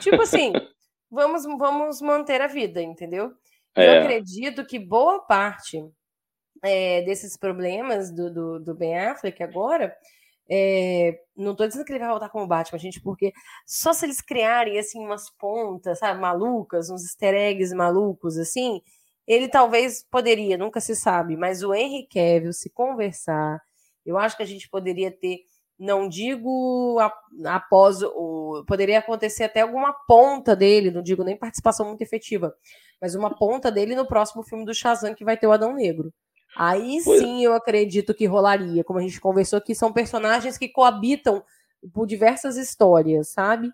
tipo assim, vamos, vamos manter a vida, entendeu? É. Eu acredito que boa parte é, desses problemas do, do, do Ben Affleck agora é, não estou dizendo que ele vai voltar como Batman, gente, porque só se eles criarem assim umas pontas, sabe, malucas, uns easter eggs malucos assim, ele talvez poderia, nunca se sabe, mas o Henry Cavill se conversar, eu acho que a gente poderia ter, não digo após o, poderia acontecer até alguma ponta dele, não digo nem participação muito efetiva, mas uma ponta dele no próximo filme do Shazam que vai ter o Adão Negro. Aí sim eu acredito que rolaria, como a gente conversou aqui, são personagens que coabitam por diversas histórias, sabe?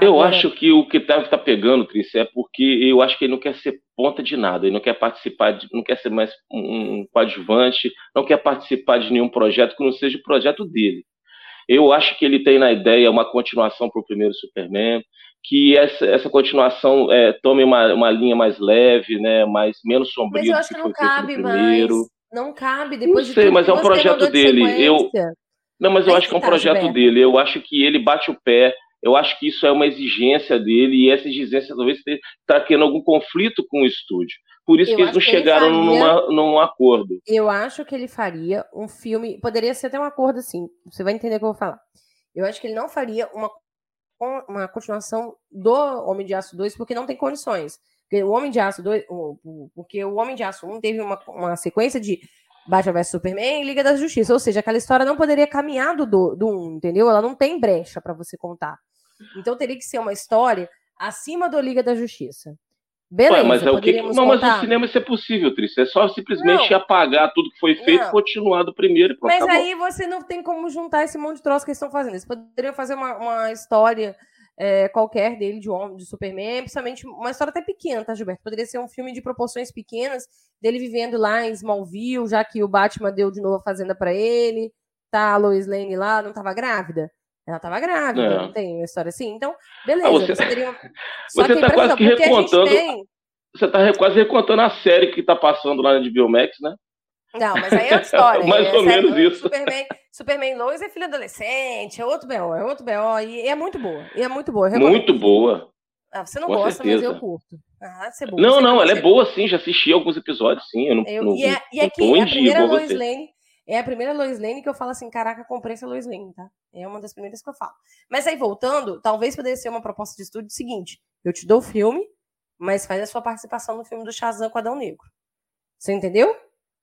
Eu acho que o que deve estar tá pegando, Cris, é porque eu acho que ele não quer ser ponta de nada, ele não quer participar, de, não quer ser mais um coadjuvante, não quer participar de nenhum projeto que não seja o projeto dele. Eu acho que ele tem na ideia uma continuação para o primeiro Superman, que essa, essa continuação é, tome uma, uma linha mais leve, né, mais menos sombria mas eu acho que, que não cabe primeiro. Mais. Não cabe depois não sei, de mas é um projeto dele. Eu não, mas eu acho que é um tá, projeto Gilberto. dele. Eu acho que ele bate o pé. Eu acho que isso é uma exigência dele e essa exigência talvez está tendo algum conflito com o estúdio. Por isso eu que eles não que chegaram faria, numa, num acordo. Eu acho que ele faria um filme. Poderia ser até um acordo assim. Você vai entender o que eu vou falar. Eu acho que ele não faria uma uma continuação do Homem de Aço 2 porque não tem condições. Porque o Homem de Aço 2, porque o Homem de Aço 1 teve uma, uma sequência de Batman vs Superman e Liga da Justiça, ou seja, aquela história não poderia caminhar do, do 1, entendeu? Ela não tem brecha para você contar. Então teria que ser uma história acima do Liga da Justiça. Beleza, Ué, mas é o que... Não, mas no cinema isso é possível, Trícia. É só simplesmente Não. apagar tudo que foi feito Não. e continuar do primeiro pronto, Mas acabou. aí você não tem como juntar esse monte de troço que eles estão fazendo. Eles poderiam fazer uma, uma história é, qualquer dele, de homem, de Superman, principalmente uma história até pequena, tá, Gilberto? Poderia ser um filme de proporções pequenas, dele vivendo lá em Smallville, já que o Batman deu de novo a fazenda pra ele, tá a Lois Lane lá, não tava grávida? Ela tava grávida, É. não tem uma história assim? Então, beleza. Ah, você- você teria... Você tá por quase que recontando- tem... Você tá re- quase recontando a série que tá passando lá na HBO Max, né? Não, mas aí é outra história. Mais é ou menos isso. Superman, Superman Lois é filho adolescente, é outro B.O., é outro B.O. E é muito boa. E é muito boa. Muito boa. Ah, você não com gosta, mas certeza. eu curto. Ah, é boa. Não, não, ela é boa sim, já assisti alguns episódios, sim. Eu não, Eu- não, e é, e é não que tô é em a primeira Lois. Lane. É a primeira Lois Lane que eu falo assim: caraca, comprei essa Lois Lane, tá? É uma das primeiras que eu falo. Mas aí, voltando, talvez poderia ser uma proposta de estúdio seguinte: eu te dou o filme, mas faz a sua participação no filme do Shazam com Adão Negro. Você entendeu?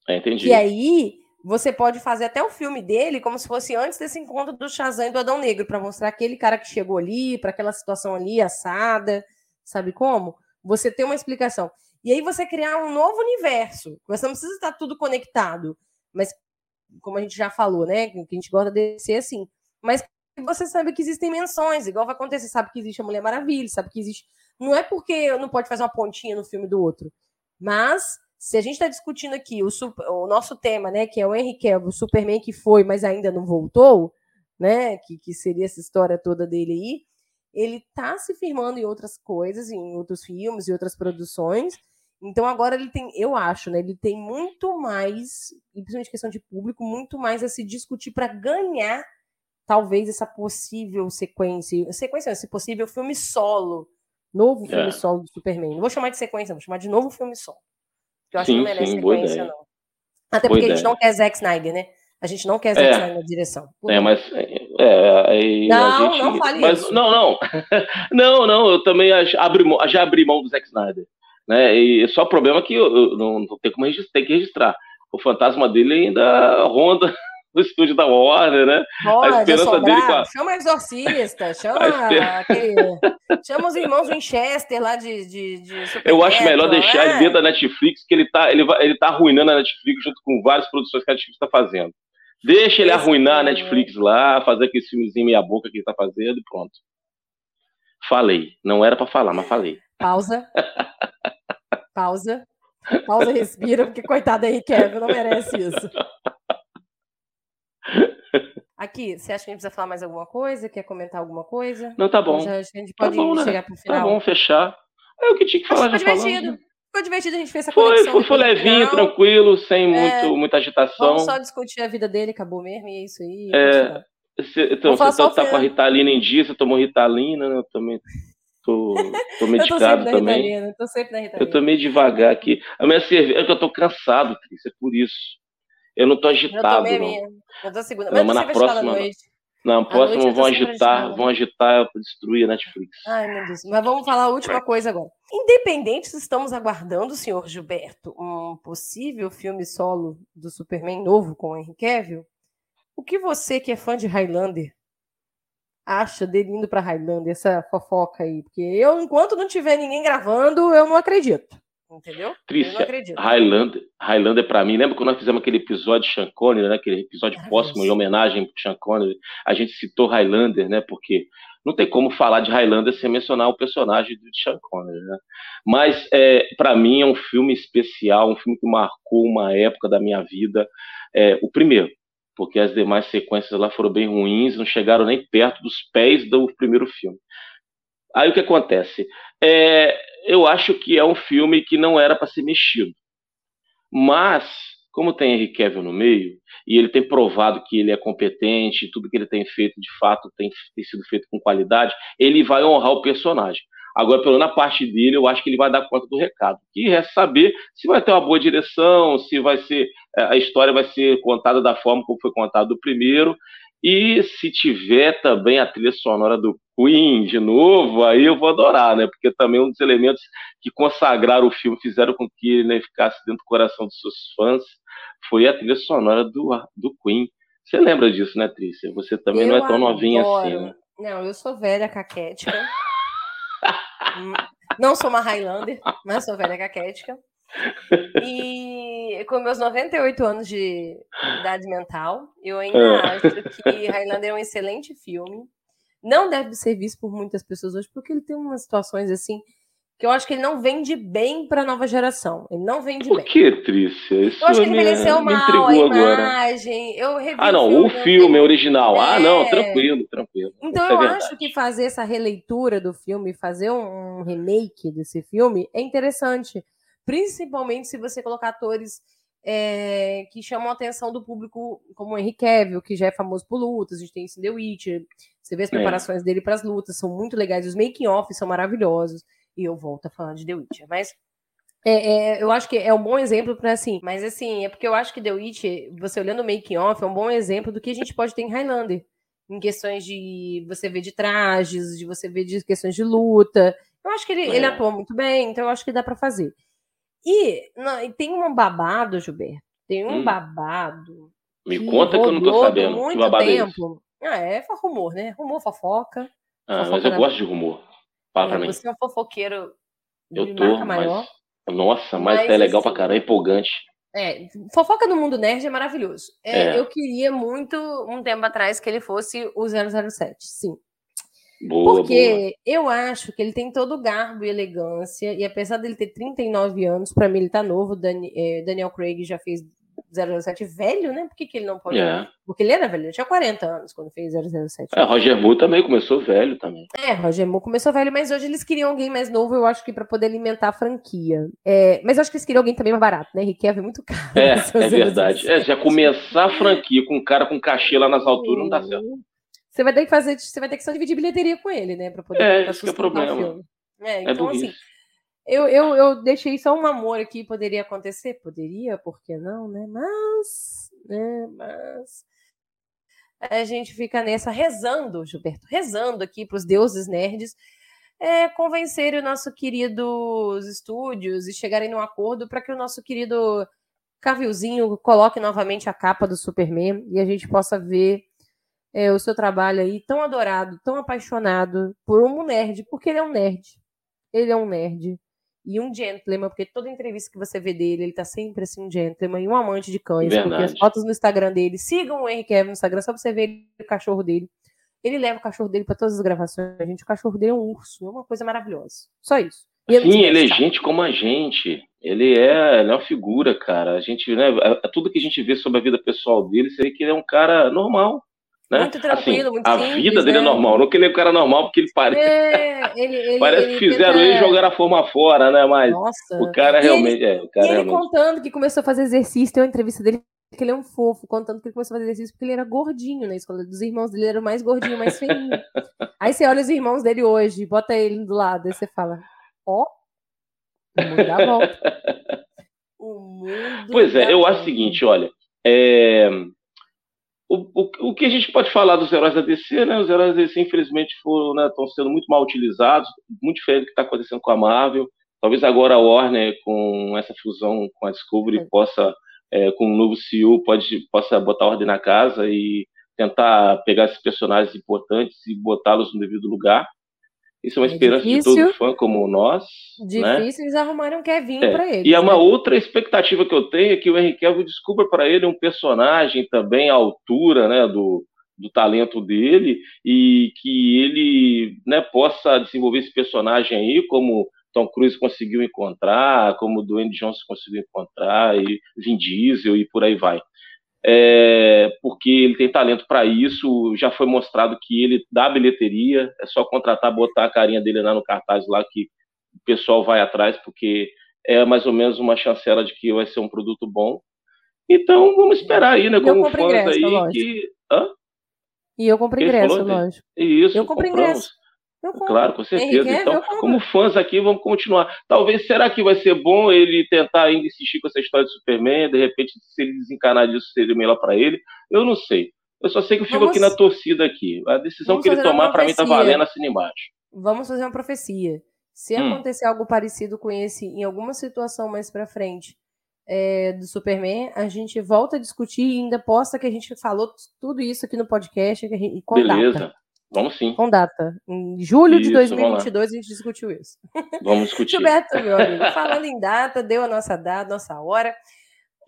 É, entendi. Que aí você pode fazer até o filme dele como se fosse antes desse encontro do Shazam e do Adão Negro, pra mostrar aquele cara que chegou ali, pra aquela situação ali assada, sabe como? Você ter uma explicação. E aí você criar um novo universo. Você não precisa estar tudo conectado, mas como a gente já falou, né, que a gente gosta de ser assim, mas você sabe que existem menções, igual vai acontecer, sabe que existe a Mulher Maravilha, sabe que existe. Não é porque não pode fazer uma pontinha no filme do outro, mas se a gente está discutindo aqui o, super- o nosso tema, né, que é o Henry Cavill, o Superman que foi, mas ainda não voltou, né, que, que seria essa história toda dele aí, ele tá se firmando em outras coisas, em outros filmes e outras produções. Então agora ele tem, eu acho, né, ele tem muito mais, e principalmente questão de público, muito mais a se discutir para ganhar talvez essa possível sequência, sequência, esse possível filme solo, novo filme É. solo do Superman. Não vou chamar de sequência, vou chamar de novo filme solo. Que eu acho Sim, que não merece sim, sequência, ideia. não. Até Boa porque a gente ideia. não quer Zack Snyder, né? A gente não quer Zack É. Snyder na direção. É, mas é, é, aí Não, gente, não fale mas, isso. Não, não, não, não. Eu também já abri mão do Zack Snyder, né? E só o problema é que eu, eu não, não tem como registrar, tem que registrar. O fantasma dele ainda ronda no estúdio da Warner, né? Pode esperança assombrar, dele com a- chama exorcista, chama, A aquele- chama os irmãos Winchester lá de, de, de Eu acho melhor deixar ele é. dentro da Netflix, que ele tá, ele, vai, ele tá arruinando a Netflix junto com várias produções que a Netflix tá fazendo. Deixa ele Esse arruinar a cara, Netflix lá, fazer aquele filmezinho meia boca que ele tá fazendo e pronto. Falei. Não era pra falar, mas falei. Pausa. Pausa. Pausa, respira, porque coitado aí, Kevin, não merece isso. Aqui, você acha que a gente precisa falar mais alguma coisa? Quer comentar alguma coisa? Não, tá bom. Já, acho que a gente Tá pode bom, né? chegar pro Tá final. bom, fechar. É o que tinha que Acho falar, foi falamos. divertido. Ficou divertido, a gente fez essa Foi, conexão. foi, foi levinho, tranquilo, sem É, muito, muita agitação. Vamos só discutir a vida dele, acabou mesmo, e é isso aí. É. Você, então, você tá, tá com a. Ritalina em dia, você tomou Ritalina, né? Eu também tô, tô Eu tô medicado também. Ritalina, eu tô sempre na Ritalina. Eu tô meio devagar aqui. A minha cerveja, é que eu tô cansado, Cris, é por isso. Eu não tô Eu agitado, a não. Eu tô segunda. Não, Mas mas você na próxima- eu vão agitar, vão agitar pra destruir a Netflix. Ai, meu Deus. Mas vamos falar a última coisa agora. Independente se estamos aguardando, senhor Gilberto, um possível filme solo do Superman novo com o Henry Cavill, o que você, que é fã de Highlander, acha dele indo pra Highlander, essa fofoca aí? Porque eu, enquanto não tiver ninguém gravando, eu não acredito. Entendeu? Eu não Trícia, acredito. Highlander, Highlander pra mim, lembra quando nós fizemos aquele episódio de Sean Connery, né? Aquele episódio póstumo em homenagem pro Sean Connery. A gente citou Highlander, né? Porque não tem como falar de Highlander sem mencionar o personagem do Sean Connery, né? Mas é, para mim é um filme especial, um filme que marcou uma época da minha vida. É, o primeiro, porque as demais sequências lá foram bem ruins, não chegaram nem perto dos pés do primeiro filme. Aí o que acontece? É, eu acho que é um filme que não era para ser mexido. Mas, como tem Henry Cavill no meio, e ele tem provado que ele é competente, tudo que ele tem feito, de fato, tem, tem sido feito com qualidade, ele vai honrar o personagem. Agora, pelo na parte dele, eu acho que ele vai dar conta do recado. E resta saber se vai ter uma boa direção, se vai ser a história vai ser contada da forma como foi contada do primeiro, e se tiver também a trilha sonora do Queen de novo, aí eu vou adorar, né? Porque também um dos elementos que consagraram o filme, fizeram com que ele né, ficasse dentro do coração dos seus fãs, foi a trilha sonora do, do Queen. Você lembra disso, né, Trícia? Você também não é Eu tão novinha adoro. assim, né? Não, eu sou velha, caquética. Não sou uma Highlander, mas sou velha caquética. E com meus 98 anos de idade mental, eu ainda ah. acho que Highlander é um excelente filme. Não deve ser visto por muitas pessoas hoje, porque ele tem umas situações assim que eu acho que ele não vende bem para a nova geração. Ele não vende Por bem. Por que, Trícia? Isso eu acho que ele envelheceu mal, a imagem. Eu revi ah, não, o filme, filme original. É... Ah, não, tranquilo, tranquilo. Então Isso eu é acho que fazer essa releitura do filme, fazer um remake desse filme é interessante. Principalmente se você colocar atores é, que chamam a atenção do público, como o Henry Cavill, que já é famoso por lutas, a gente tem isso The Witcher, você vê as é. preparações é. dele para as lutas, são muito legais, os making-off são maravilhosos e eu volto a falar de The Witcher. Mas é, é, eu acho que é um bom exemplo para assim. Mas assim, é porque eu acho que The Witcher, você olhando o making off, é um bom exemplo do que a gente pode ter em Highlander. Em questões de você ver de trajes, de você ver de questões de luta. Eu acho que ele, é. ele atua muito bem, então eu acho que dá para fazer. E, não, e, tem um babado, Gilberto. Tem um hum. babado. Me que conta que eu não tô sabendo. Muito que babado tempo. É ah, é rumor, né? Rumor, fofoca. Ah, fofoca mas eu gosto de rumor. Fala pra é, mim. Você é um fofoqueiro eu tô, maior. Mas, nossa, mas, mas é legal assim, pra caramba, é empolgante. É, fofoca do mundo nerd é maravilhoso. É, é. Eu queria muito, um tempo atrás, que ele fosse o 007, sim. Boa, Porque boa. eu acho que ele tem todo o garbo e elegância, e apesar dele ter 39 anos, para mim ele tá novo, é, Daniel Craig já fez 007 velho, né? Por que, que ele não pode? É. Porque ele era velho, ele tinha 40 anos quando fez 007. É, Roger Moore também começou velho também. É, Roger Moore começou velho, mas hoje eles queriam alguém mais novo, eu acho que para poder alimentar a franquia. É, mas eu acho que eles queriam alguém também mais barato, né? Rick é muito caro. É, é verdade. É, já começar a franquia com um cara com cachê lá nas alturas não dá certo. Você vai ter que fazer, você vai ter que só dividir bilheteria com ele, né? Pra poder é, esse é o problema. É, é, então assim. Eu, eu, eu deixei só um amor aqui, poderia acontecer? Poderia, por que não, né? Mas, né, mas a gente fica nessa rezando, Gilberto, rezando aqui para os deuses nerds é, convencerem o nosso queridos estúdios e chegarem num acordo para que o nosso querido Cavilzinho coloque novamente a capa do Superman e a gente possa ver é, o seu trabalho aí tão adorado, tão apaixonado por um nerd, porque ele é um nerd. Ele é um nerd e um gentleman, porque toda entrevista que você vê dele, ele tá sempre assim, um gentleman e um amante de cães, Verdade. porque as fotos no Instagram dele, sigam o Henry Kevin no Instagram, só pra você ver o cachorro dele. Ele leva o cachorro dele para todas as gravações, gente, o cachorro dele é um urso, é uma coisa maravilhosa. Só isso. Sim, ele é gente como a gente. Ele é, ele é uma figura, cara. A gente, né, tudo que a gente vê sobre a vida pessoal dele, seria que ele é um cara normal. Né? Muito tranquilo, assim, muito A simples, vida dele é né? é normal, não que ele é um cara normal, porque ele parece. É, ele, ele, parece ele que fizeram tenta... ele jogar a forma fora, né? Mas Nossa. o cara e realmente. Ele, é, o cara e ele realmente... contando que começou a fazer exercício, tem uma entrevista dele que ele é um fofo, contando que ele começou a fazer exercício porque ele era gordinho na escola. Dos irmãos dele era o mais gordinho, mais feinho. aí você olha os irmãos dele hoje, bota ele do lado, aí você fala: Ó, oh, o mundo dá volta. O mundo. Pois é, eu volta. acho o seguinte: olha. É o, o, o, que a gente pode falar dos heróis da DC, né? Os heróis da DC, infelizmente, foram, né, estão sendo muito mal utilizados, muito diferente do que está acontecendo com a Marvel. Talvez agora a Warner, com essa fusão com a Discovery, é. possa, é, com um novo CEO, pode, possa botar ordem na casa e tentar pegar esses personagens importantes e botá-los no devido lugar. Isso é uma é esperança difícil, de todo fã como nós. Né? Difícil, né? eles arrumaram um Kevin é. para ele. E é uma né? outra expectativa que eu tenho é que o Henry Cavill descubra para ele um personagem também à altura né, do, do talento dele e que ele né, possa desenvolver esse personagem aí como Tom Cruise conseguiu encontrar, como Dwayne Johnson conseguiu encontrar, e Vin Diesel e por aí vai é, porque ele tem talento para isso. Já foi mostrado que ele dá bilheteria, é só contratar, botar a carinha dele lá no cartaz lá que o pessoal vai atrás, porque é mais ou menos uma chancela de que vai ser um produto bom. Então vamos esperar aí, né? E como fãs ingresso, aí lógico. que. Hã? E eu compro ingresso, lógico. Isso, eu compro compramos. ingresso. Claro, com certeza. então, como fãs aqui, vamos continuar. Talvez, será que vai ser bom ele tentar ainda insistir com essa história de Superman? De repente, se ele desencanar disso, seria melhor para ele? Eu não sei. Eu só sei que eu fico vamos... aqui na torcida aqui. A decisão que ele tomar, para mim, tá valendo assim embaixo. Vamos fazer uma profecia. Se hum. acontecer algo parecido com esse em alguma situação mais para frente é, do Superman, a gente volta a discutir e ainda posta que a gente falou tudo isso aqui no podcast e com Beleza. Vamos sim. Com data. Em julho isso, de 2022 a gente discutiu isso. Vamos discutir. Gilberto, meu amigo, falando em data, deu a nossa data, nossa hora.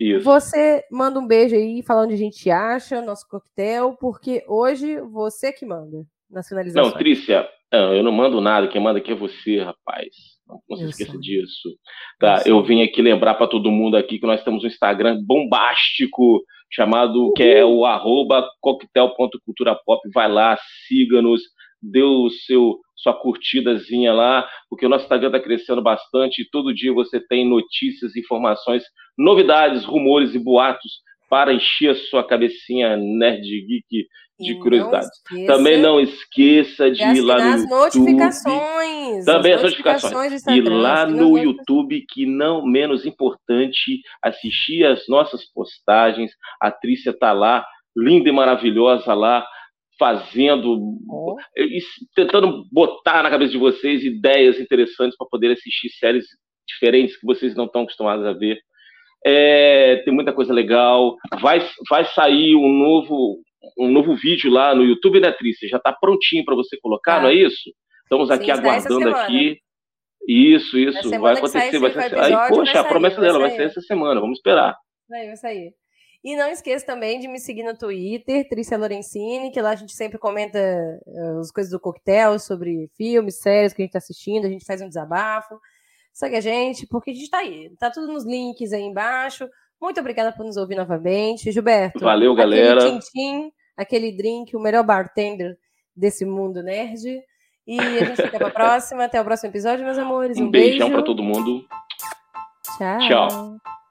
Isso. Você manda um beijo aí, falando onde a gente acha, nosso coquetel, porque hoje você que manda nas finalizações. Não, Trícia, eu não mando nada, quem manda aqui é você, rapaz. Não, não se esqueça disso. Tá, eu, eu vim aqui lembrar para todo mundo aqui que nós temos um Instagram bombástico chamado que é o arroba coquetel.culturapop. Vai lá, siga-nos, dê o seu sua curtidazinha lá, porque o nosso Instagram está crescendo bastante e todo dia você tem notícias, informações, novidades, rumores e boatos para encher a sua cabecinha nerd geek de curiosidades. Também não esqueça de ir lá no as notificações. Também as notificações. E lá no YouTube, que não menos importante, assistir as nossas postagens. A Trícia está lá, linda e maravilhosa lá, fazendo, oh. tentando botar na cabeça de vocês ideias interessantes para poder assistir séries diferentes que vocês não estão acostumados a ver. É, tem muita coisa legal. Vai, vai sair um novo, um novo vídeo lá no YouTube, né, Trícia? Já está prontinho para você colocar, ah. não é isso? Estamos aqui Sim, aguardando aqui. Isso, isso. Vai acontecer. Vai ser... Aí, poxa, sair, a promessa dela vai ser essa semana. Vamos esperar. Vai, vai sair. E não esqueça também de me seguir no Twitter, Trícia Lorenzini, que lá a gente sempre comenta uh, as coisas do coquetel, sobre filmes, séries que a gente está assistindo, a gente faz um desabafo. Segue a gente, porque a gente está aí. Tá tudo nos links aí embaixo. Muito obrigada por nos ouvir novamente. Gilberto. Valeu, galera. Aquele tintim, aquele drink, o melhor bartender desse mundo nerd. E a gente fica para a próxima. Até o próximo episódio, meus amores. Um, um beijão para todo mundo. Tchau. Tchau.